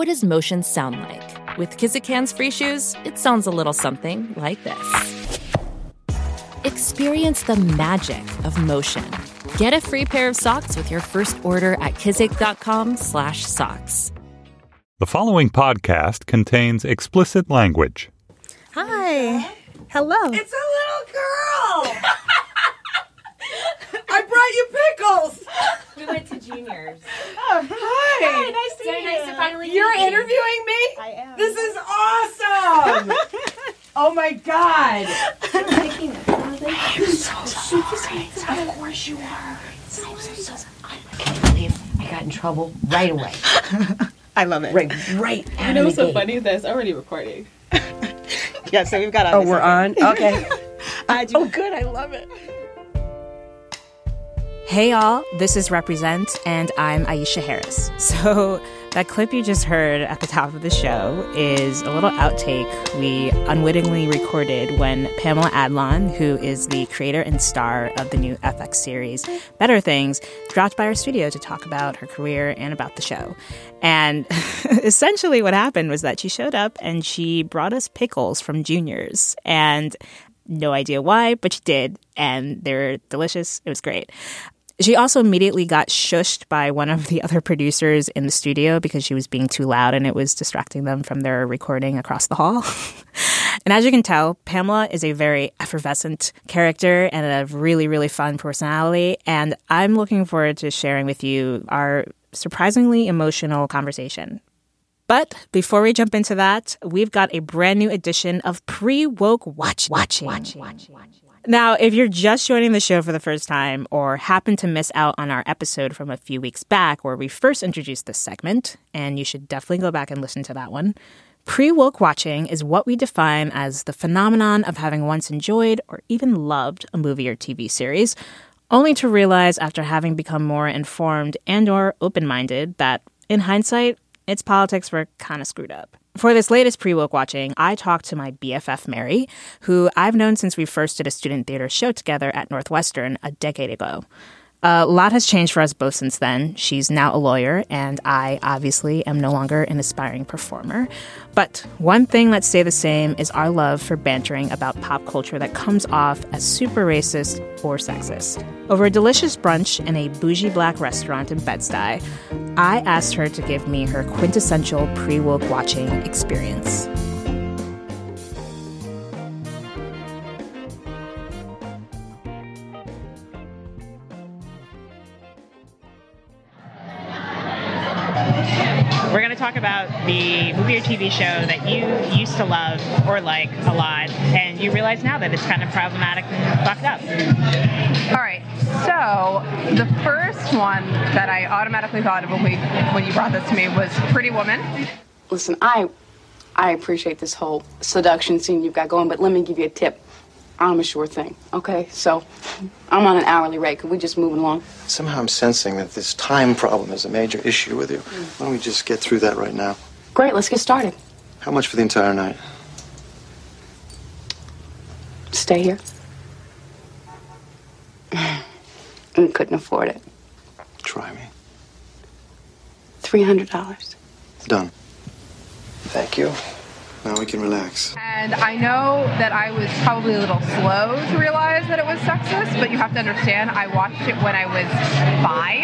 What does motion sound like? With Kizik hands free shoes, it sounds a little something like this. Experience the magic of motion. Get a free pair of socks with your first order at kizik.com/socks. The following podcast contains explicit language. Hi. Hello. It's a little girl. I brought you pickles. We went to juniors. Oh, hi. Hi, nice to so meet nice you. to finally You're meet you. interviewing me? I am. This is awesome. oh my god. I'm so sorry. Of course you are. So, so, so, so. I can't believe I got in trouble right away. I love it. Right, right. You know what's so funny? That's already recording. Yeah, so we've got Oh, we're on. Okay. I do. oh, good. I love it. Hey y'all, this is Represent, and I'm Aisha Harris. So, that clip you just heard at the top of the show is a little outtake we unwittingly recorded when Pamela Adlon, who is the creator and star of the new FX series Better Things, dropped by our studio to talk about her career and about the show. And essentially, what happened was that she showed up and she brought us pickles from Juniors. And no idea why, but she did, and they're delicious. It was great. She also immediately got shushed by one of the other producers in the studio because she was being too loud and it was distracting them from their recording across the hall. and as you can tell, Pamela is a very effervescent character and a really, really fun personality. And I'm looking forward to sharing with you our surprisingly emotional conversation. But before we jump into that, we've got a brand new edition of Pre Woke Watch- Watching. Now, if you're just joining the show for the first time or happen to miss out on our episode from a few weeks back where we first introduced this segment, and you should definitely go back and listen to that one, pre woke watching is what we define as the phenomenon of having once enjoyed or even loved a movie or TV series, only to realize after having become more informed and or open-minded that in hindsight, its politics were kind of screwed up. For this latest pre woke watching, I talked to my BFF Mary, who I've known since we first did a student theater show together at Northwestern a decade ago. A lot has changed for us both since then. She's now a lawyer, and I obviously am no longer an aspiring performer. But one thing that stay the same is our love for bantering about pop culture that comes off as super racist or sexist. Over a delicious brunch in a bougie black restaurant in Bed-Stuy, I asked her to give me her quintessential pre-woke watching experience. Talk about the movie or TV show that you used to love or like a lot, and you realize now that it's kind of problematic and fucked up. All right. So the first one that I automatically thought of when we when you brought this to me was Pretty Woman. Listen, I I appreciate this whole seduction scene you've got going, but let me give you a tip. I'm a sure thing, okay? So I'm on an hourly rate. Could we just move along? Somehow I'm sensing that this time problem is a major issue with you. Mm. Why don't we just get through that right now? Great, let's get started. How much for the entire night? Stay here. We couldn't afford it. Try me. $300. Done. Thank you. Now we can relax. And I know that I was probably a little slow to realize that it was sexist, but you have to understand I watched it when I was five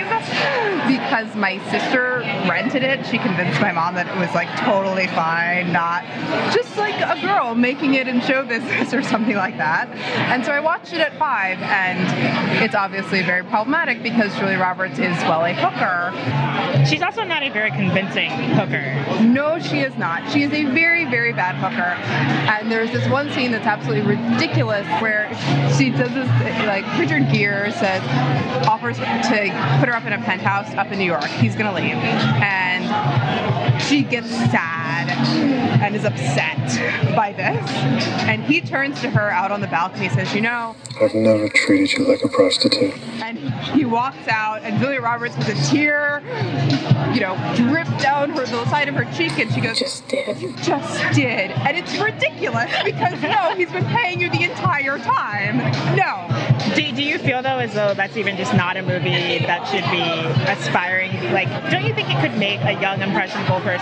because my sister rented it. She convinced my mom that it was like totally fine, not just like a girl making it in show business or something like that. And so I watched it at five, and it's obviously very problematic because Julia Roberts is, well, a hooker. She's also not a very convincing hooker. No, she is not. She is a very, very bad hooker. And there's this one scene that's absolutely ridiculous where she does this, like, Richard Gere says, offers to put her up in a penthouse up in New York. He's going to leave. And she gets sad and is upset by this. And he turns to her out on the balcony and says, You know, I've never treated you like a prostitute. and he walks out, and Julia Roberts with a tear, you know, dripped down her the side of her cheek, and she goes, "Just did. You just did." And it's ridiculous because no, he's been paying you the entire time. No. Do, do you feel though as though that's even just not a movie that should be aspiring? Like, don't you think it could make a young impressionable person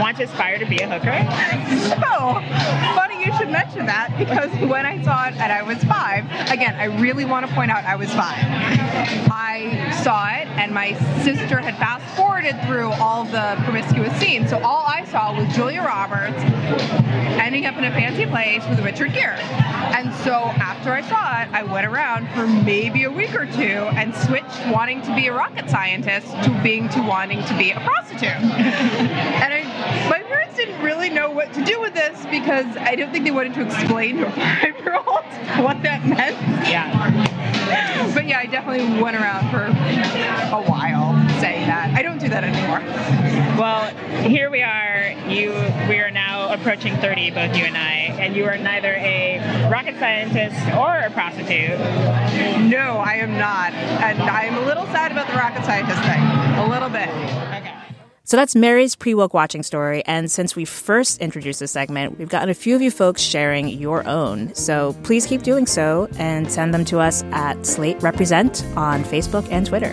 want to aspire to be a hooker? So funny you should mention that because when I saw it and I was five, again, I really want to point out I was five. I saw it and my sister had fast forwarded through all the promiscuous scenes. So all I saw was Julia Roberts ending up in a fancy place with Richard Gere. And so after I saw it, I went around for maybe a week or two and switched wanting to be a rocket scientist to being to wanting to be a prostitute. And I, my parents didn't really know what to do with this because I don't think they wanted to explain to a five-year-old what that meant. Yeah. But yeah, I definitely went around for a while saying that. I don't do that anymore. Well, here we are. You, we are now approaching 30, both you and I, and you are neither a rocket scientist or a prostitute. No, I am not. And I'm a little sad about the rocket scientist thing. A little bit. Okay. So that's Mary's pre woke watching story. And since we first introduced this segment, we've gotten a few of you folks sharing your own. So please keep doing so and send them to us at Slate Represent on Facebook and Twitter.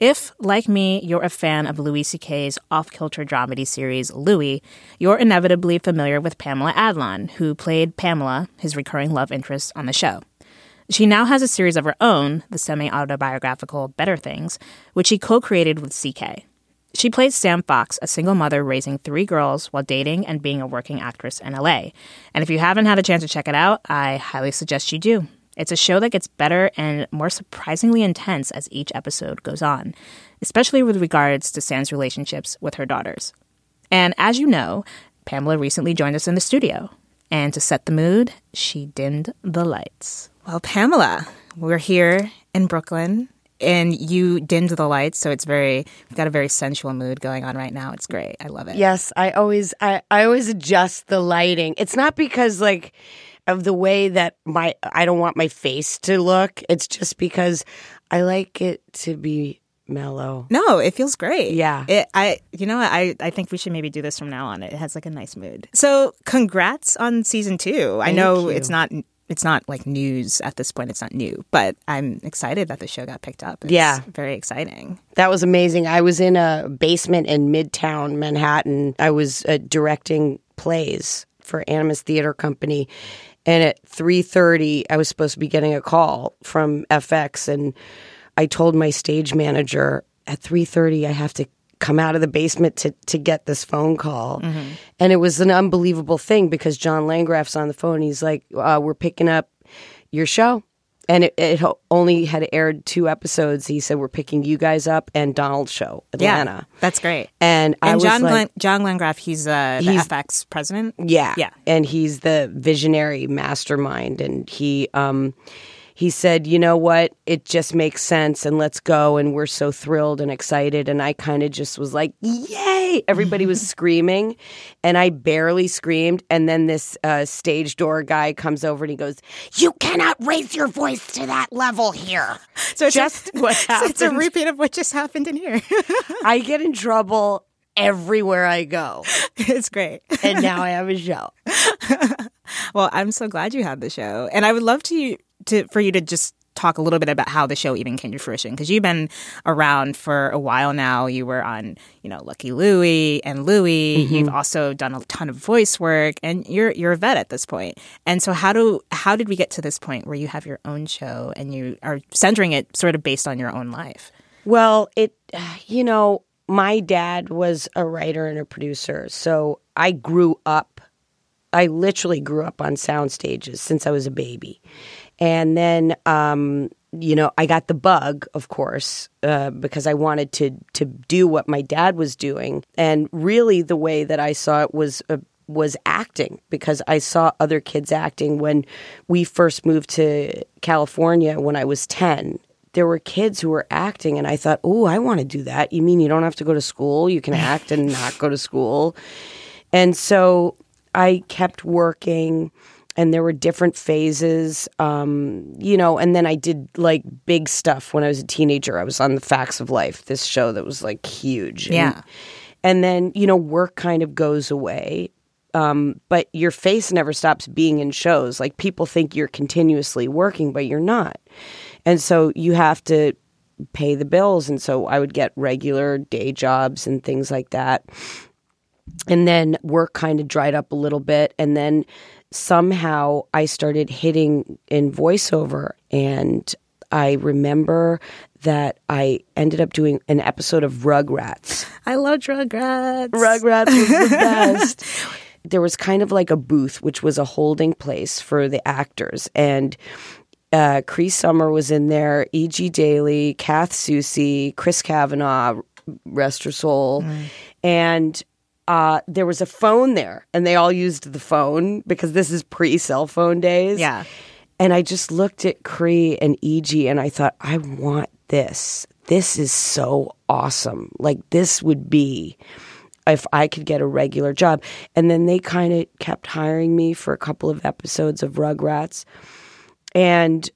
If, like me, you're a fan of Louis C.K.'s off kilter dramedy series Louie, you're inevitably familiar with Pamela Adlon, who played Pamela, his recurring love interest, on the show. She now has a series of her own, the semi autobiographical Better Things, which she co created with CK. She plays Sam Fox, a single mother raising three girls while dating and being a working actress in LA. And if you haven't had a chance to check it out, I highly suggest you do. It's a show that gets better and more surprisingly intense as each episode goes on, especially with regards to Sam's relationships with her daughters. And as you know, Pamela recently joined us in the studio. And to set the mood, she dimmed the lights. Well, Pamela, we're here in Brooklyn and you dimmed the lights, so it's very we've got a very sensual mood going on right now. It's great. I love it. Yes, I always I, I always adjust the lighting. It's not because like of the way that my I don't want my face to look. It's just because I like it to be mellow. No, it feels great. Yeah. It, I you know I I think we should maybe do this from now on. It has like a nice mood. So, congrats on season 2. I know you. it's not it's not like news at this point. It's not new, but I'm excited that the show got picked up. It's Yeah. very exciting. That was amazing. I was in a basement in Midtown Manhattan. I was uh, directing plays for Animus Theater Company, and at three thirty, I was supposed to be getting a call from FX, and I told my stage manager at three thirty I have to come out of the basement to to get this phone call, and it was an unbelievable thing because John Landgraf's on the phone. He's like, uh, "We're picking up your show." And it, it only had aired two episodes. He said, We're picking you guys up and Donald's show, Atlanta. Yeah, that's great. And, I And was John like, Glen, John Landgraf, he's uh, the He's- FX president. yeah. Yeah. And he's the visionary mastermind. And he um he said, you know what, it just makes sense and let's go. And we're so thrilled and excited. And I kind of just was like, yay. Everybody was screaming and I barely screamed. And then this uh, stage door guy comes over and he goes, You cannot raise your voice to that level here. So it's just a, what so. It's a repeat of what just happened in here. I get in trouble everywhere I go. it's great. And now I have a show. well, I'm so glad you had the show, and I would love to to for you to just talk a little bit about how the show even came to fruition because you've been around for a while now. You were on, you know, Lucky Louie and Louie. Mm-hmm. You've also done a ton of voice work, and you're you're a vet at this point. And so, how do how did we get to this point where you have your own show and you are centering it sort of based on your own life? Well, it, you know, my dad was a writer and a producer. So I grew up, I literally grew up on sound stages since I was a baby. And then, um, you know, I got the bug, of course, uh, because I wanted to to do what my dad was doing. And really, the way that I saw it was uh, was acting because I saw other kids acting when we first moved to California when I was ten there were kids who were acting and I thought, "Oh, I want to do that." You mean you don't have to go to school? You can act and not go to school. And so I kept working and there were different phases um, you know and then i did like big stuff when i was a teenager. I was on the facts of life this show that was like huge. And- Yeah. and, then you know work kind of goes away um, but your face never stops being in shows. Like people think you're continuously working but you're not. And so you have to pay the bills and so i would get regular day jobs and things like that. And then work kind of dried up a little bit and then somehow i started hitting in voiceover and i remember that i ended up doing an episode of rugrats I love Rugrats. rugrats was the best there was kind of like a booth which was a holding place for the actors and uh, Cree Summer was in there, E.G. Daily, Kath Soucie, Chris Cavanaugh, rest her soul, and uh, there was a phone there, and they all used the phone because this is pre cell phone days. Yeah. And I just looked at Cree and E.G. and I thought, I want this. This is so awesome. Like, this would be if I could get a regular job. And then they kind of kept hiring me for a couple of episodes of Rugrats. And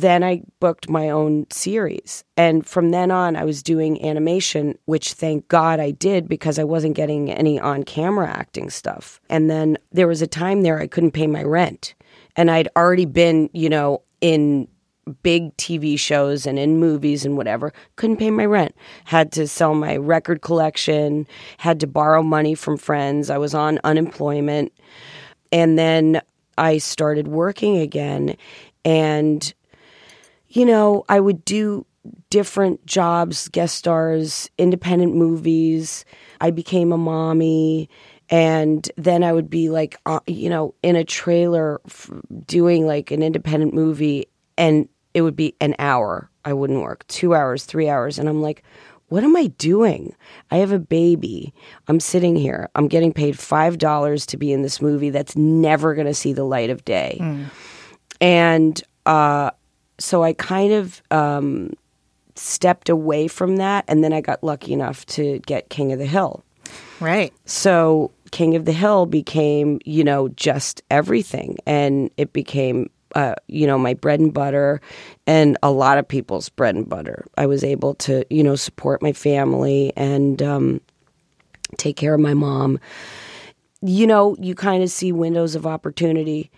then I booked my own series. And from then on, I was doing animation, which thank God I did because I wasn't getting any on camera acting stuff. And then there was a time there I couldn't pay my rent. And I'd already been, you know, in big TV shows and in movies and whatever, couldn't pay my rent. Had to sell my record collection, had to borrow money from friends. I was on unemployment. And then I started working again. And, you know, I would do different jobs, guest stars, independent movies. I became a mommy. And then I would be like, uh, you know, in a trailer f- doing like an independent movie. And it would be an hour. I wouldn't work two hours, three hours. And I'm like, what am I doing? I have a baby. I'm sitting here. I'm getting paid $5 to be in this movie that's never going to see the light of day. And uh, so I kind of um, stepped away from that. And then I got lucky enough to get King of the Hill. Right. So King of the Hill became, you know, just everything. And it became, uh, you know, my bread and butter and a lot of people's bread and butter. I was able to, you know, support my family and um, take care of my mom. You know, you kind of see windows of opportunity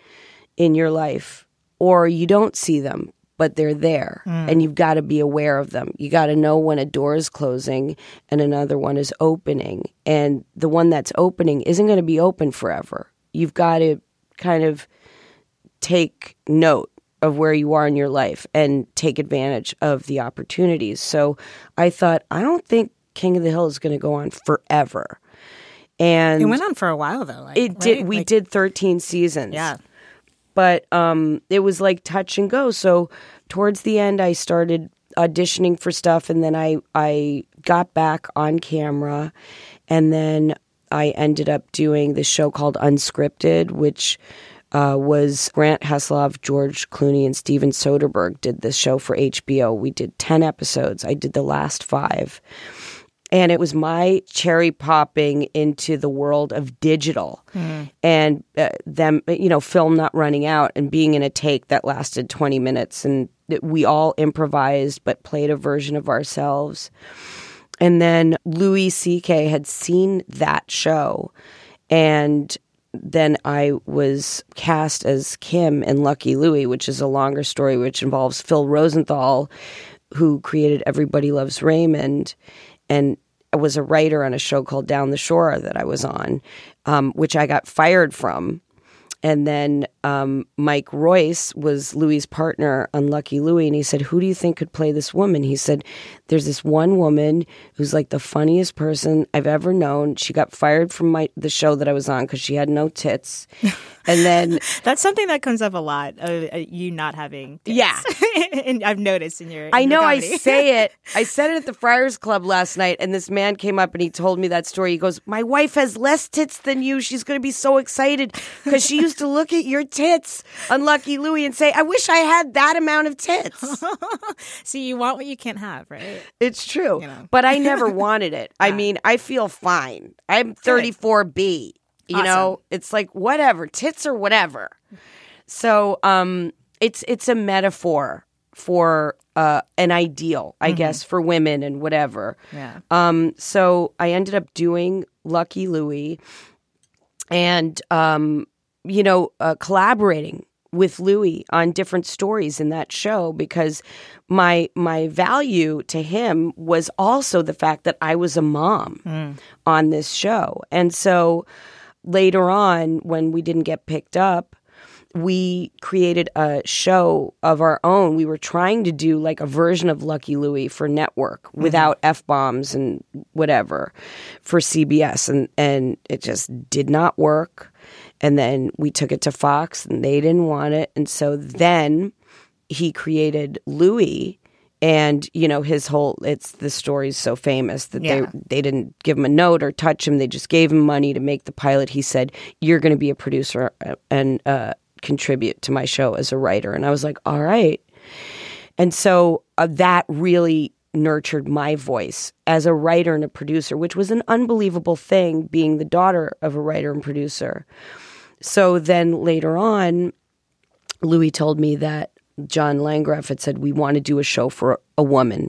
in your life, or you don't see them, but they're there Mm. and you've got to be aware of them. You got to know when a door is closing and another one is opening. And the one that's opening isn't going to be open forever. You've got to kind of take note of where you are in your life and take advantage of the opportunities. So I thought, I don't think King of the Hill is going to go on forever. And It went on for a while though. Like, it did. right? We Like- did 13 seasons. Yeah. But um, it was like touch and go. So towards the end, I started auditioning for stuff, and then I I got back on camera, and then I ended up doing this show called Unscripted, which. Uh, was Grant Heslov, George Clooney, and Steven Soderbergh did this show for HBO. We did 10 episodes. I did the last five and it was my cherry popping into the world of digital and uh, them you know film not running out and being in a take that lasted 20 minutes. And we all improvised but played a version of ourselves. And then louis ck had seen that show. And then I was cast as Kim in Lucky Louie, which is a longer story which involves Phil Rosenthal, who created Everybody Loves Raymond, and I was a writer on a show called Down the Shore that I was on, um, which I got fired from. And then um, Mike Royce was Louis' partner on Lucky Louie, and he said, "Who do you think could play this woman?" He said, "There's this one woman who's like the funniest person I've ever known. She got fired from my the show that I was on because she had no tits, and then That's something that comes up a lot. Uh, uh, you not having, tits. Yeah. and I've noticed in your. in I your know I say it. I said it at the Friars Club last night, and this man came up and he told me that story. He goes, "My wife has less tits than you. She's going to be so excited because she used to look at your tits on Lucky Louie and say, I wish I had that amount of tits.'" See, you want what you can't have, right? It's true, but I never wanted it. I mean, I feel fine. I'm 34B. You know, it's like whatever, tits or whatever. So, um, it's it's a metaphor for uh, an ideal, I Mhm. guess, for women and whatever. Yeah. Um, so I ended up doing Lucky Louie, and um, you know, uh, collaborating with Louis on different stories in that show because my my value to him was also the fact that I was a mom on this show. And so later on when we didn't get picked up, we created a show of our own. We were trying to do like a version of Lucky Louie for network mm-hmm. without F bombs and whatever for CBS and and it just did not work. And then we took it to Fox and they didn't want it. And so then he created Louie and you know his whole it's the story's so famous that Yeah. they they didn't give him a note or touch him. They just gave him money to make the pilot. He said you're going to be a producer uh, and uh, contribute to my show as a writer. And i was like all right. And so uh, that really nurtured my voice as a writer and a producer which was an unbelievable thing being the daughter of a writer and producer. So then later on Louis told me that John Landgraf had said, We want to do a show for a woman.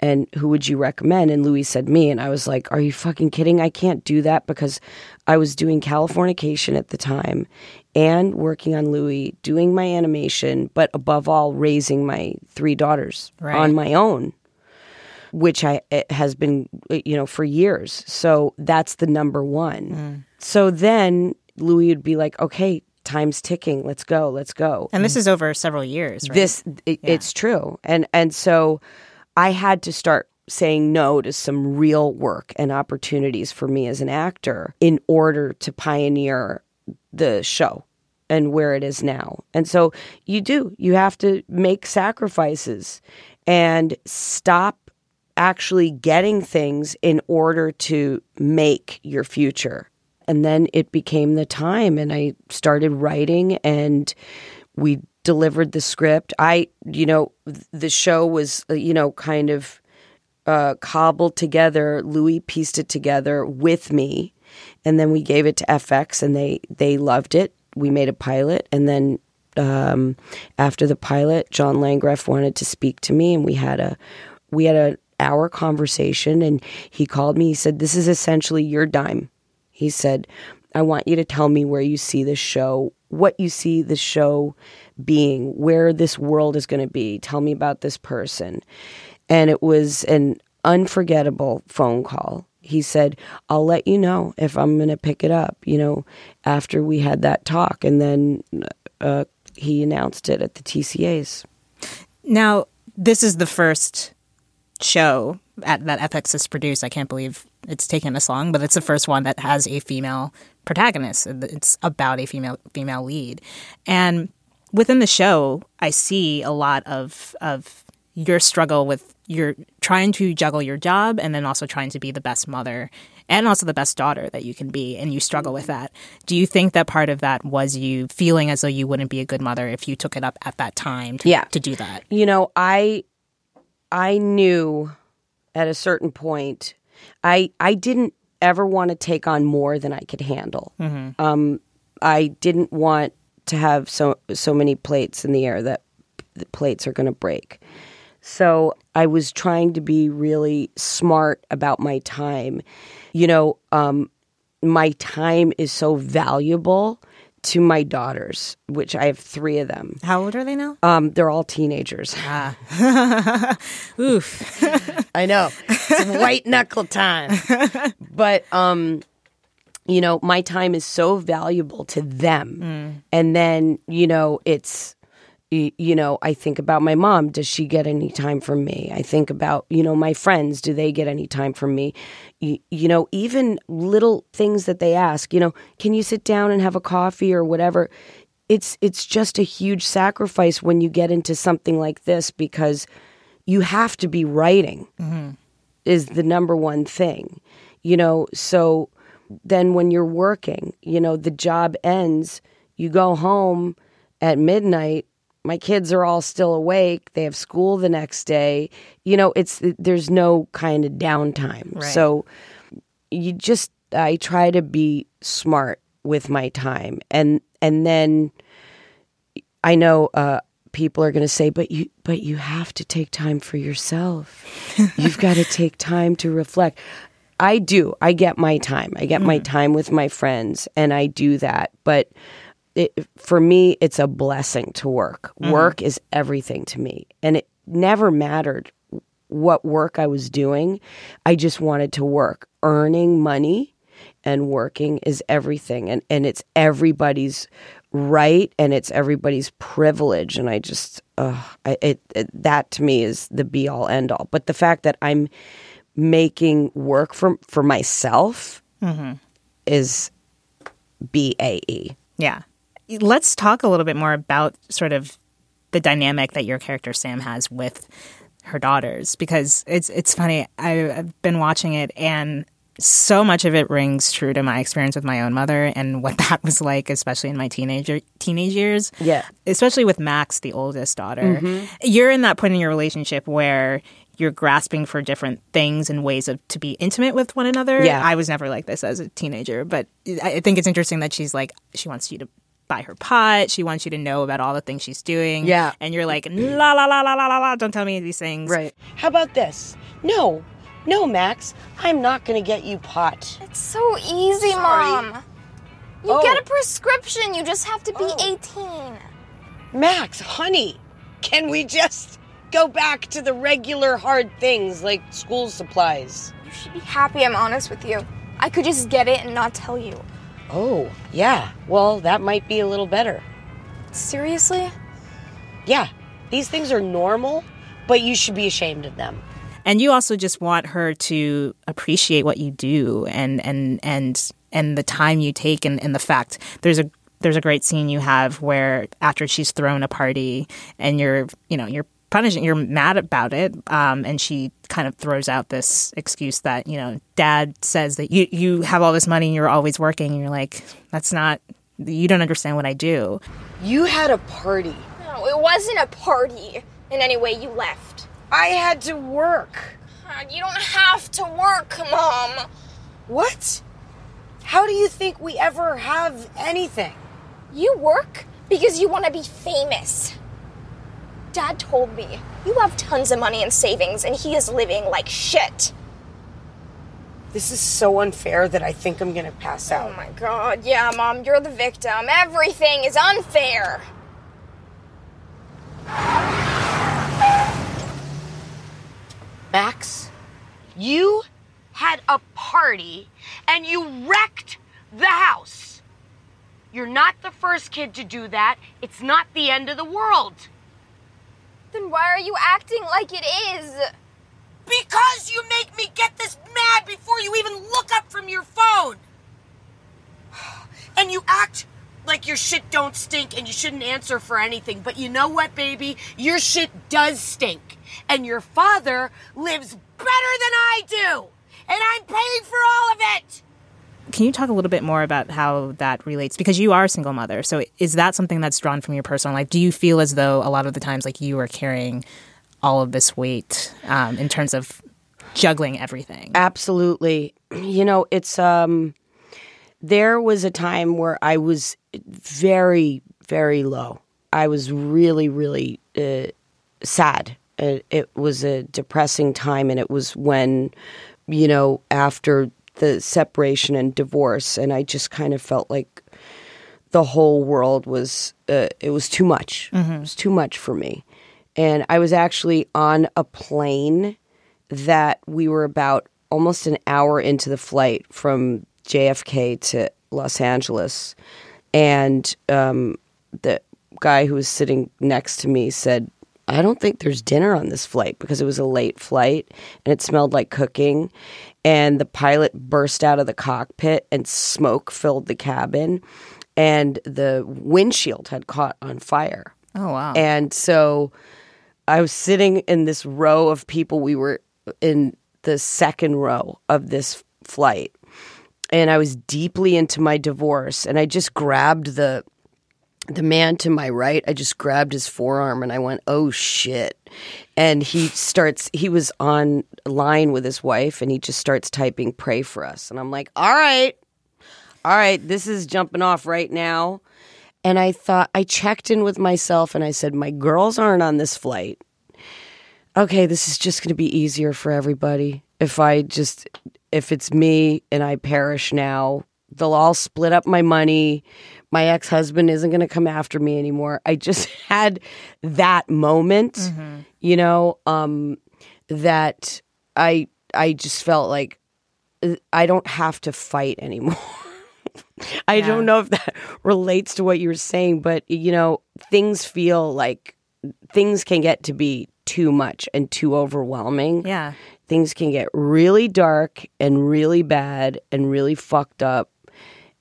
And who would you recommend? And Louis said me. And I was like, Are you fucking kidding? I can't do that because I was doing Californication at the time and working on Louis, doing my animation, but above all, raising my three daughters Right. on my own which I it has been eh, you know for years. So that's the number one. Hmm. So then Louie would be like, "Okay, time's ticking. Let's go. Let's go." And this is over several years, right? This it, it's true, and and so I had to start saying no to some real work and opportunities for me as an actor in order to pioneer the show and where it is now. And so you do, you have to make sacrifices and stop actually getting things in order to make your future. And then it became the time, and I started writing, and we delivered the script. I, you know, the show was, uh, you know, kind of uh, cobbled together. Louis pieced it together with me, and then we gave it to FX, and they they loved it. We made a pilot, and then um, after the pilot, John Landgraf wanted to speak to me, and we had a we had an hour conversation, and he called me. He said, "This is essentially your dime." He said, "I want you to tell me where you see this show, what you see the show being, where this world is going to be. Tell me about this person." And it was an unforgettable phone call. He said, I'll let you know if I'm going to pick it up, you know, after we had that talk. And then uh, he announced it at the TCAs. Now, this is the first show at, that FX has produced. I can't believe it's taken this long, but it's the first one that has a female protagonist. It's about a female female lead, and within the show, I see a lot of of your struggle with you're trying to juggle your job and then also trying to be the best mother and also the best daughter that you can be and you struggle with that do you think that part of that was you feeling as though you wouldn't be a good mother if you took it up at that time to, Yeah. to do that You know, I I knew at a certain point I I didn't ever want to take on more than I could handle. Mhm. Um, I didn't want to have so so many plates in the air that the plates are going to break. So I was trying to be really smart about my time. You know, um, my time is so valuable to my daughters, which I have three of them. How old are they now? Um, they're all teenagers. Ah. Oof. I know. It's white knuckle time. but um you know, my time is so valuable to them. Mm. And then, you know, it's you know, I think about my mom. Does she get any time from me? I think about, you know, my friends. Do they get any time from me? You, you know, even little things that they ask, you know, can you sit down and have a coffee or whatever? It's it's just a huge sacrifice when you get into something like this because you have to be writing mm-hmm. is the number one thing. You know, so then when you're working, you know, the job ends, you go home at midnight, my kids are all still awake, they have school the next day. You know, it's there's no kind of downtime. Right. So you just I try to be smart with my time and and then I know uh people are going to say but you but you have to take time for yourself. You've got to take time to reflect. I do. I get my time. I get my time with my friends and I do that. But it, for me it's a blessing to work. Mhm. Work is everything to me. And it never mattered what work I was doing. I just wanted to work. Earning money and working is everything and and it's everybody's right and it's everybody's privilege and I just uh, I, it, it that to me is the be all end all but the fact that I'm making work for for myself Mhm. is B A E Yeah. Let's talk a little bit more about sort of the dynamic that your character Sam has with her daughters because it's it's funny. I, I've been watching it and so much of it rings true to my experience with my own mother and what that was like, especially in my teenager teenage years. Yeah. Especially with Max, the oldest daughter. Mhm. You're in that point in your relationship where you're grasping for different things and ways of to be intimate with one another. Yeah. I was never like this as a teenager, but I I think it's interesting that she's like she wants you to buy her pot. She wants you to know about all the things she's doing. Yeah. And you're like, la la la la la la la. Don't tell me these things. Right. How about this? No, no, Max. I'm not going to get you pot. It's so easy, Sorry. Mom. You Oh. get a oh. prescription, you just have to be 18. Max, honey, can we just go back to the regular hard things like school supplies? You should be happy I'm honest with you. I could just get it and not tell you. Oh, yeah. Well, that might be a little better. Seriously? Yeah. These things are normal, but you should be ashamed of them. And you also just want her to appreciate what you do and and and and the time you take and, and the fact there's a there's a great scene you have where after she's thrown a party and you're you know you're punishing you're mad about it um, and she kind of throws out this excuse that you know dad says that you you have all this money and you're always working and you're like that's not you don't understand what I do You had a party. No, it wasn't a party in any way you left. I had to work. God, you don't have to work, Mom. What? How do you think we ever have anything? You work because you want to be famous. Dad told me you have tons of money in savings and he is living like shit. This is so unfair that I think I'm going to pass oh out. Oh my god, yeah, Mom, you're the victim. Everything is unfair. Max, you had a party and you wrecked the house. You're not the first kid to do that. It's not the end of the world. Then why are you acting like it is? Because you make me get this mad before you even look up from your phone. And you act like your shit don't stink and you shouldn't answer for anything. But you know what, baby? Your shit does stink. And your father lives better than I do. And I'm paying for all of it. Can you talk a little bit more about how that relates? Because you are a single mother. So is that something that's drawn from your personal life? Do you feel as though a lot of the times like you are carrying all of this weight um, in terms of juggling everything? Absolutely. You know, it's um there was a time where I was very very low. I was really really uh, sad. It, it was a depressing time and it was when you know after the separation and divorce, and I just kind of felt like the whole world was uh, it was too much. Mhm. It was too much for me, and I was actually on a plane that we were about almost an hour into the flight from JFK to Los Angeles, and um, the guy who was sitting next to me said, I don't think there's dinner on this flight because it was a late flight and it smelled like cooking. And the pilot burst out of the cockpit and smoke filled the cabin and the windshield had caught on fire. Oh, wow. And so I was sitting in this row of people. We were in the second row of this flight. And I was deeply into my divorce. And I just grabbed the the man to my right, I just grabbed his forearm and I went, "Oh shit!" And he starts. He was on line with his wife, and he just starts typing, "Pray for us." And I'm like, "All right, all right, this is jumping off right now." And I thought I checked in with myself, and I said, "My girls aren't on this flight. Okay, this is just going to be easier for everybody if I just if it's me and I perish now." They'll all split up my money my ex husband isn't going to come after me anymore. I just had that moment, you know, um, that I I just felt like uh, I don't have to fight anymore. I don't know if that relates to what you were saying, but you know, things feel like things can get to be too much and too overwhelming. Yeah. Things can get really dark and really bad and really fucked up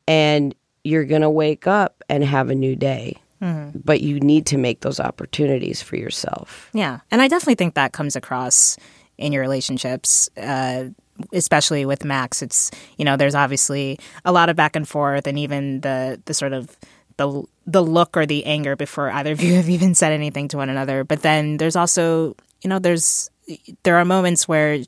and you're going to wake up and have a new day. Mhm. But you need to make those opportunities for yourself. Yeah. And I definitely think that comes across in your relationships, uh, especially with Max. It's, you know, there's obviously a lot of back and forth and even the, the sort of the, the look or the anger before either of you have even said anything to one another. But then there's also, you know, there's, there are moments where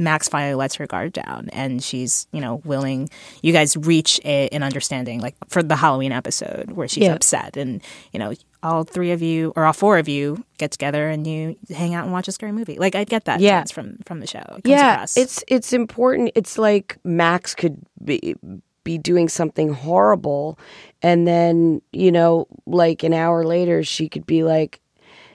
Max finally lets her guard down and she's, you know, willing. You guys reach a, an understanding, like for the Halloween episode where she's Yeah. upset, and you know, all three of you or all four of you get together and you hang out and watch a scary movie. Like I get that Yeah. sense from from the show. It yeah, across. it's it's important. It's like Max could be be doing something horrible and then, you know, like an hour later she could be like,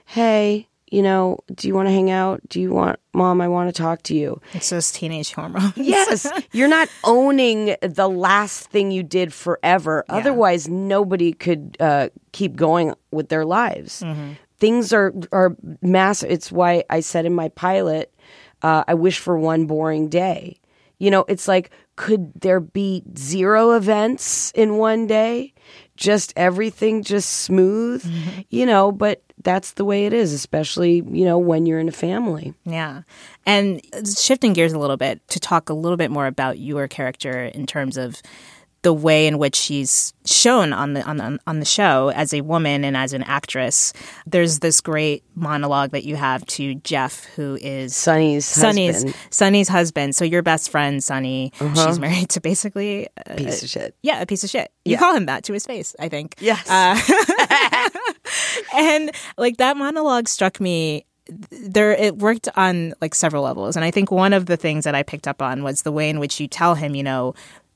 "Hey, you know, do you want to hang out? Do you want mom, I want to talk to you." It's those teenage hormones. Yes, you're not owning the last thing you did forever. Otherwise, nobody could uh, keep going with their lives. Things are are massive. It's why I said in my pilot, uh, I wish for one boring day. You know, it's like, could there be zero events in one day? Just everything just smooth, mm-hmm. you know, but that's the way it is, especially, you know, when you're in a family. Yeah. And shifting gears a little bit to talk a little bit more about your character in terms of the way in which she's shown on the on the, on the show as a woman and as an actress. There's this great monologue that you have to Jeff, who is Sunny's Sunny's husband. Sunny's husband. So your best friend, Sunny, Uh-huh. she's married to basically a Piece of shit. Yeah, a piece of shit. You Yeah. call him that to his face, I think. Yes. Uh, and like that monologue struck me there it worked on like several levels and i think one of the things that i picked up on was the way in which you tell him you know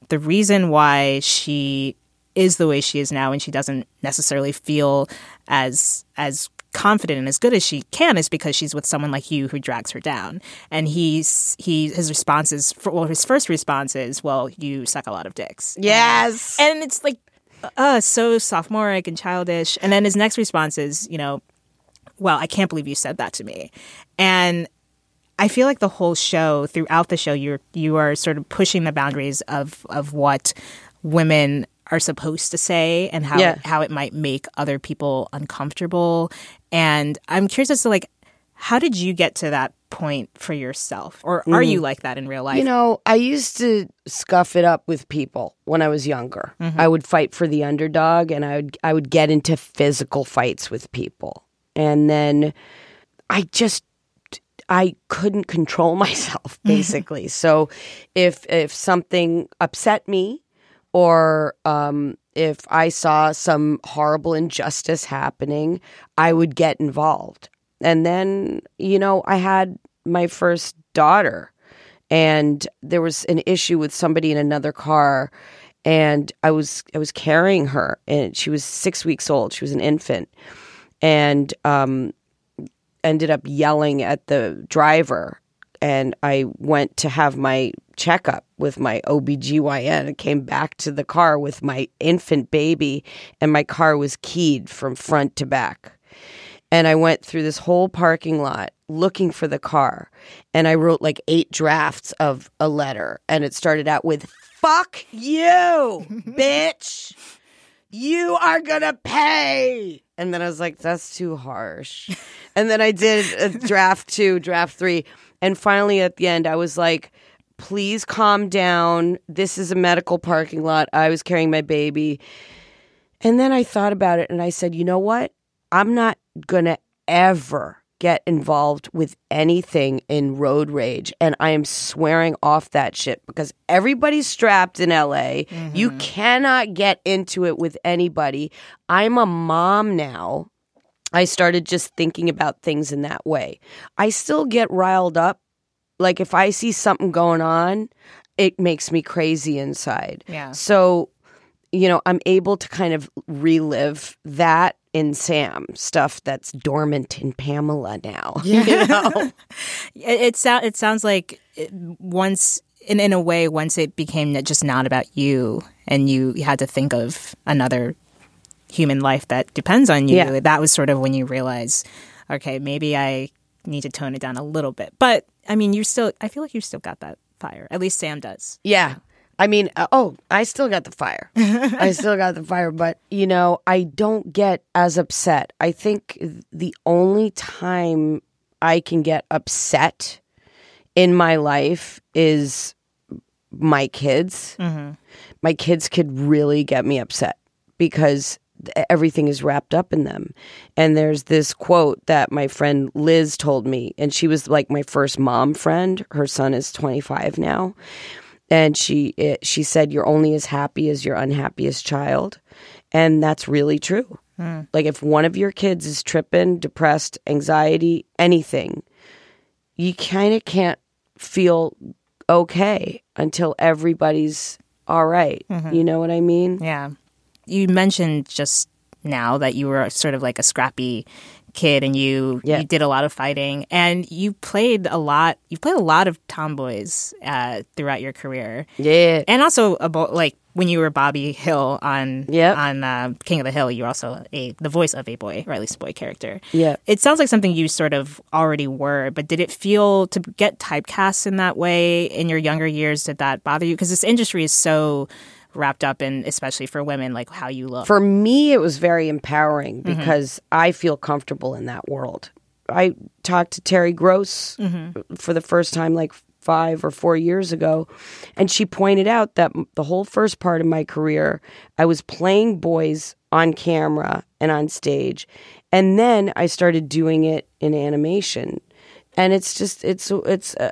the reason why she is the way she is now and she doesn't necessarily feel as as confident and as good as she can is because she's with someone like you who drags her down. And he's he his response is well his first response is well you suck a lot of dicks. Yes. and it's like uh so sophomoric and childish. And then his next response is you know well i can't believe you said that to me. And i feel like the whole show throughout the show you're you are sort of pushing the boundaries of of what women are supposed to say and how Yeah. how it might make other people uncomfortable and i'm curious as to like how did you get to that point for yourself or are you like that in real life You know, I used to scuff it up with people when I was younger. Mhm. I would fight for the underdog and I would I would get into physical fights with people. And then I just I couldn't control myself basically. so if if something upset me or um if I saw some horrible injustice happening, I would get involved. And then, you know, I had my first daughter and there was an issue with somebody in another car and I was I was carrying her and she was 6 weeks old. She was an infant. And um ended up yelling at the driver and I went to have my checkup with my OBGYN and came back to the car with my infant baby and my car was keyed from front to back. And I went through this whole parking lot looking for the car and I wrote like eight drafts of a letter and it started out with fuck you, bitch. You are gonna pay. And then I was like, that's too harsh. And then I did a draft two, draft three. And finally at the end, I was like, please calm down. This is a medical parking lot. I was carrying my baby. And then I thought about it and I said, you know what? I'm not gonna ever get involved with anything in road rage. And I am swearing off that shit because everybody's strapped in LA. You mm-hmm. cannot get into it with anybody. I'm a mom now. I started just thinking about things in that way. I still get riled up. Like if I see something going on, it makes me crazy inside. Yeah. So, you know, I'm able to kind of relive that in Sam stuff that's dormant in Pamela now. you know? It, it, sou- it sounds like it- once, in, in a way, once it became just not about you and you had to think of another human life that depends on you, Yeah. that was sort of when you realize, okay, maybe I need to tone it down a little bit. But I mean, you still, I feel like you still got that fire. At least Sam does. Yeah. I mean, uh, oh, I still got the fire. I still got the fire, but you know, I don't get as upset. I think the only time I can get upset in my life is my kids. My kids could really get me upset because everything is wrapped up in them. And there's this quote that my friend Liz told me, and she was like my first mom friend. Her son is 25 now and she it, she said you're only as happy as your unhappiest child and that's really true hmm. like if one of your kids is tripping depressed anxiety anything you kind of can't feel okay until everybody's all right. Mm-hmm. you know what i mean Yeah. You mentioned just now that you were sort of like a scrappy kid and you you did a lot of fighting and you played a lot you played a lot of tomboys uh, throughout your career. Yeah. And also about like when you were Bobby Hill on on uh, King of the Hill, you were also a the voice of a boy, or at least a boy character. Yeah. It sounds like something you sort of already were, but did it feel to get typecast in that way in your younger years? Did that bother you? Because this industry is so wrapped up in, especially for women, like how you look. For me, it was very empowering Mhm. because I feel comfortable in that world. I talked to Terry Gross Mhm. for the first time like five or four years ago, and she pointed out that the whole first part of my career, I was playing boys on camera and on stage, and then I started doing it in animation, and it's just it's it's uh,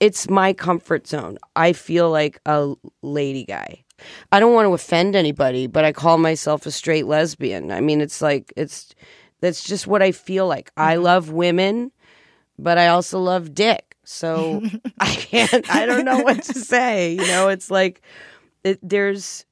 it's my comfort zone. I feel like a lady guy. I don't want to offend anybody, but I call myself a straight lesbian. I mean, it's like it's that's just what I feel like. I mm-hmm. love women, but I also love dick. So I can't. I don't know what to say. You know, it's like it, there's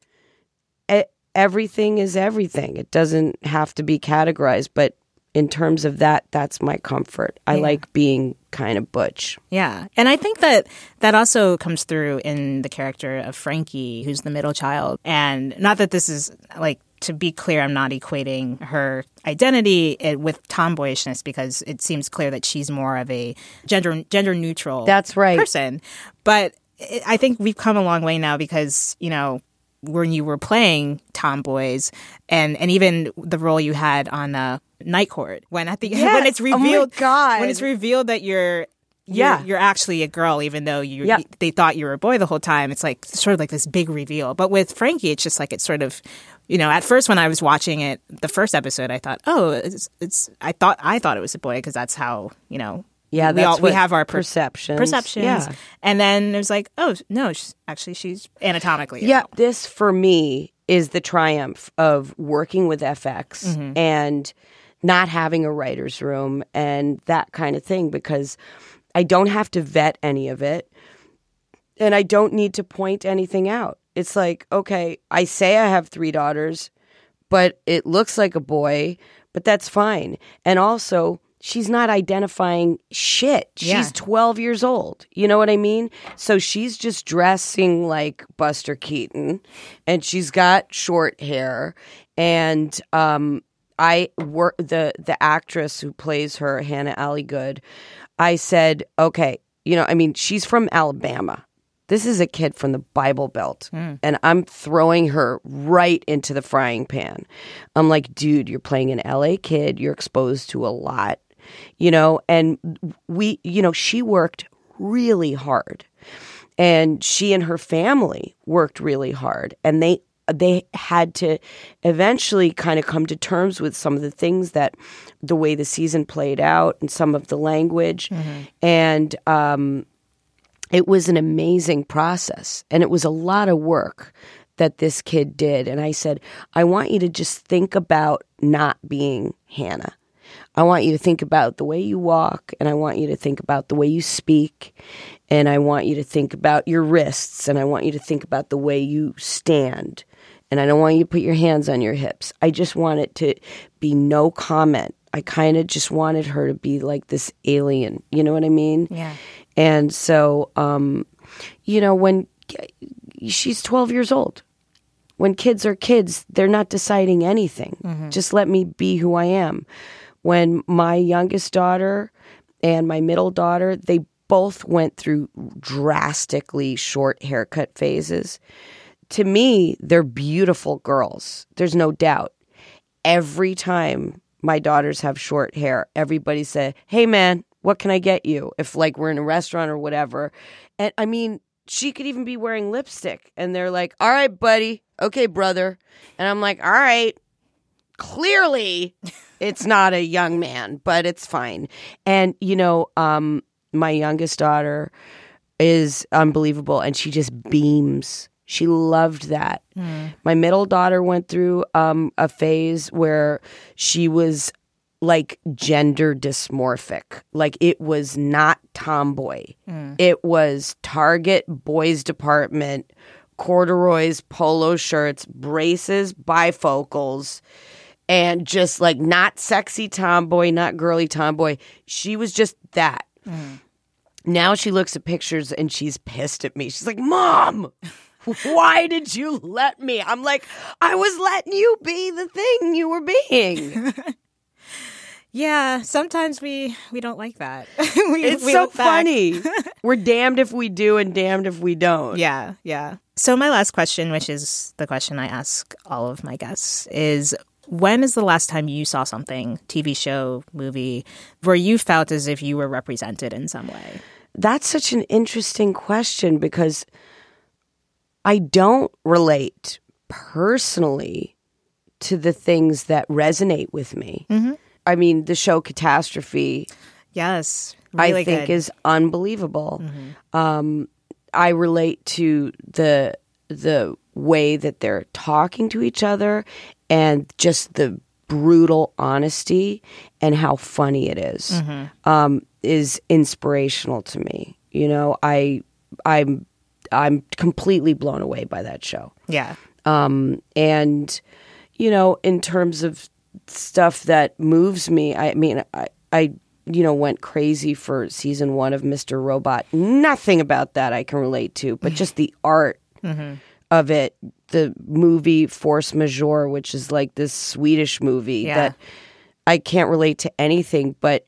e- everything is everything. It doesn't have to be categorized, but in terms of that, that's my comfort. I Yeah. like being kind of butch. Yeah. And I think that that also comes through in the character of Frankie, who's the middle child. And not that this is like, to be clear, I'm not equating her identity eh, with tomboyishness because it seems clear that she's more of a gender gender neutral That's right. person. But I think we've come a long way now because, you know, when you were playing tomboys and and even the role you had on uh, Night Court when at the Yeah. when it's Oh revealed God. when it's revealed that you're Yeah. you're, you're actually a girl, even though you they thought you were a boy the whole time. It's like sort of like this big reveal. But with Frankie, it's just like it's sort of, you know, at first when I was watching it, the first episode, I thought, oh, it's, it's I thought I thought it was a boy because that's how you know. Yeah, we all we have our per- perceptions. perceptions, Yeah. and then it was like, oh no, she's, actually she's anatomically, Yeah, this for me is the triumph of working with FX Mhm. and not having a writer's room and that kind of thing because I don't have to vet any of it. and I don't need to point anything out. It's like, okay, I say I have three daughters, but it looks like a boy, but that's fine. And also, she's not identifying shit. She's Yeah. 12 years old. You know what I mean? So she's just dressing like Buster Keaton and she's got short hair and um I work the the actress who plays her Hannah Alligood. I said, "Okay, you know, I mean, she's from Alabama. This is a kid from the Bible Belt, hmm. and I'm throwing her right into the frying pan. I'm like, dude, you're playing an LA kid. You're exposed to a lot, you know, and we, you know, she worked really hard and she and her family worked really hard and they they had to eventually kind of come to terms with some of the things that the way the season played out and some of the language. And um it was an amazing process and it was a lot of work that this kid did. And i said i want you to just think about not being hannah. I want you to think about the way you walk, and I want you to think about the way you speak, and I want you to think about your wrists, and I want you to think about the way you stand. And I don't want you to put your hands on your hips. I just want it to be no comment. I kind of just wanted her to be like this alien. You know what I mean? Yeah. And so, um, you know, when she's 12 years old, when kids are kids, they're not deciding anything. Just let me be who I am. When my youngest daughter and my middle daughter, they both went through drastically short haircut phases. To me, they're beautiful girls. There's no doubt. Every time my daughters have short hair, everybody say, "Hey man, what can I get you?" If like we're in a restaurant or whatever. And I mean, she could even be wearing lipstick and they're like, "All right, buddy. Okay, brother." And I'm like, "All right, clearly it's not a young man, but it's fine. And you know, um, my youngest daughter is unbelievable, and she just beams. She loved that. Hmm. My middle daughter went through um, a phase where she was like gender dysmorphic. Like it was not tomboy. Hmm. It was Target boys department, corduroys, polo shirts, braces, bifocals, and just like not sexy tomboy, not girly tomboy. She was just that. Hmm. Now she looks at pictures and she's pissed at me. She's like, Mom, why did you let me? I'm like, I was letting you be the thing you were being. Yeah, sometimes we we don't like that. we, It's we so funny. We're damned if we do and damned if we don't. Yeah, yeah. So my last question, which is the question I ask all of my guests, is when is the last time you saw something, TV show, movie, where you felt as if you were represented in some way? That's such an interesting question because I don't relate personally to the things that resonate with me. I mean, the show Catastrophe, Yes, I think good. Mm-hmm. is unbelievable. Um, I relate to the the way that they're talking to each other and just the brutal honesty and how funny it is, Mm-hmm. um, is inspirational to me. You know, I I'm I'm completely blown away by that show. yeah. Um, and you know, in terms of stuff that moves me, I mean, I, I, you know, went crazy for season one of Mr. Robot. Nothing about that I can relate to, but just the art of it. The movie Force Majeure, which is like this Swedish movie Yeah. that I can't relate to anything, but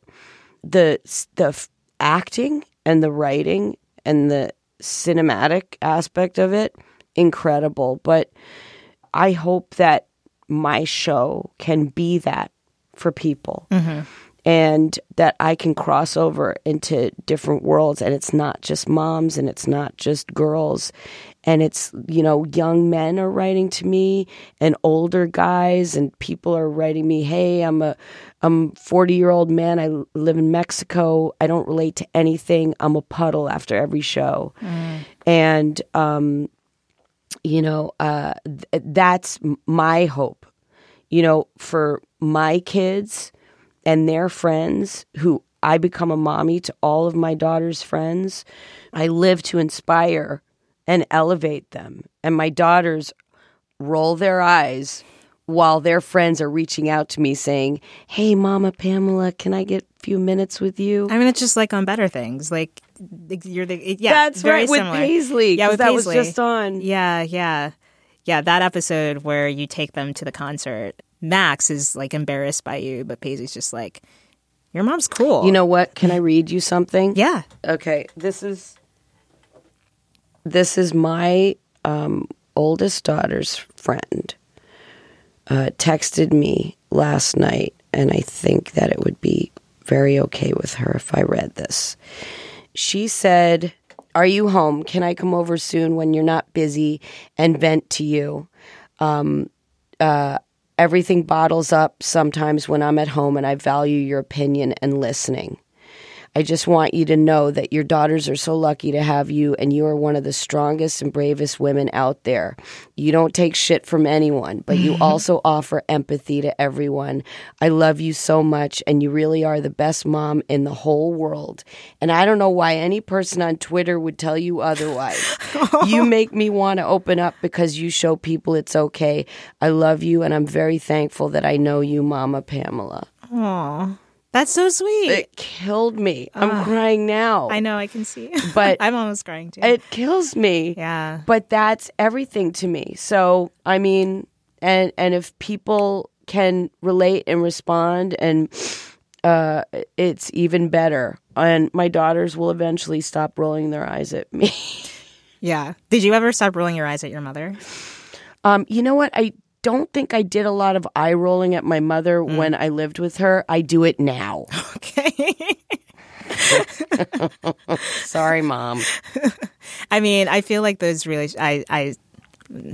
the the acting and the writing and the cinematic aspect of it incredible. But i hope that my show can be that for people mm-hmm. and that i can cross over into different worlds and it's not just moms and it's not just girls and it's you know young men are writing to me and older guys and people are writing me hey i'm a i'm 40 year old man. I live in mexico. I don't relate to anything. I'm a puddle after every show. And um you know uh th- that's my hope you know for my kids and their friends who I become a mommy to all of my daughter's friends. I live to inspire and elevate them. And my daughters roll their eyes while their friends are reaching out to me saying, Hey, Mama Pamela, can I get a few minutes with you? I mean, it's just like on Better Things. Like, you're the, it- yeah. That's right, with. Paisley, Yeah, with that was Paisley. just on. Yeah, yeah. Yeah, that episode where you take them to the concert, Max is like embarrassed by you, but Paisley's just like, your mom's cool. You know what? Can I read you something? Yeah. Okay. This is this is my um, oldest daughter's friend. Uh, texted me last night, and I think that it would be very okay with her if I read this. She said, "Are you home? Can I come over soon when you're not busy and vent to you?" Um, uh, everything bottles up sometimes when I'm at home, and I value your opinion and listening. I just want you to know that your daughters are so lucky to have you, and you are one of the strongest and bravest women out there. You don't take shit from anyone, but you also offer empathy to everyone. I love you so much, and you really are the best mom in the whole world. And I don't know why any person on Twitter would tell you otherwise. you make me want to open up because you show people it's okay. I love you, and I'm very thankful that I know you, Mama Pamela. Aw. That's so sweet. It killed me. I'm Ugh. crying now. I know, I can see. But I'm almost crying too. It kills me. Yeah. But that's everything to me. So, I mean, and and if people can relate and respond and uh it's even better. And my daughters will eventually stop rolling their eyes at me. yeah. Did you ever stop rolling your eyes at your mother? Um, you know what? I don't think I did a lot of eye rolling at my mother mm. when I lived with her. I do it now. Okay. Sorry, mom. I mean, I feel like those really. I, I,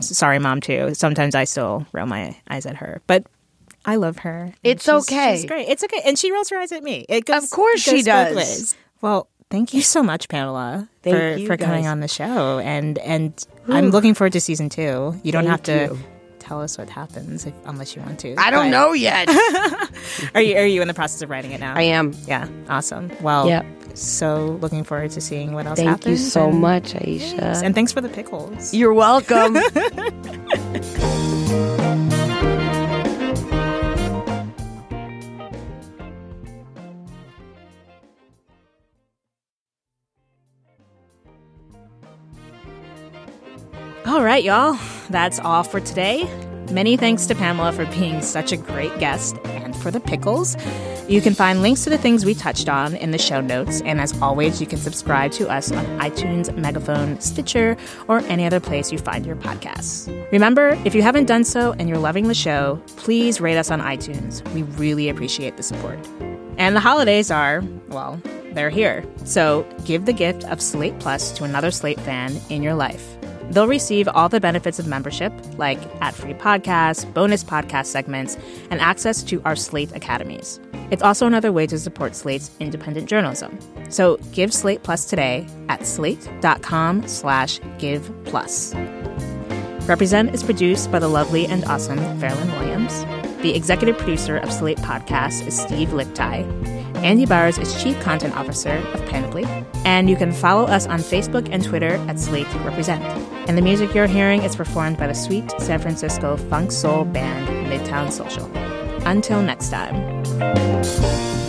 sorry, mom, too. Sometimes I still roll my eyes at her, but I love her. It's she's- okay. She's great. It's okay, and she rolls her eyes at me. It goes. Of course she goes both does. ways. Well, thank you so much, Pamela, Thank for you, for coming on the show, and and I'm looking forward to season two. You don't have to. you. Tell us what happens if, unless you want to. I don't but- know yet. are you Are you in the process of writing it now? I am. Yeah, awesome. Well, Yep. so looking forward to seeing what else Thank happens. Thank you so and- much, Aisha. and thanks for the pickles. You're welcome. All right, y'all. That's all for today. Many thanks to Pamela for being such a great guest and for the pickles. You can find links to the things we touched on in the show notes. And as always, you can subscribe to us on iTunes, Megaphone, Stitcher, or any other place you find your podcasts. Remember, if you haven't done so and you're loving the show, please rate us on iTunes. We really appreciate the support. And the holidays are, well, they're here. So give the gift of Slate Plus to another Slate fan in your life. They'll receive all the benefits of membership, like ad free podcasts, bonus podcast segments, and access to our Slate Academies. It's also another way to support Slate's independent journalism. So give Slate Plus today at slate.com slash give plus. Represent is produced by the lovely and awesome Veralyn Williams. The executive producer of Slate Podcasts is Steve Lickteig. Andy Bowers is Chief Content Officer of Panoply. And you can follow us on Facebook and Twitter at Slate Represent. And the music you're hearing is performed by the sweet San Francisco funk soul band Midtown Social. Until next time.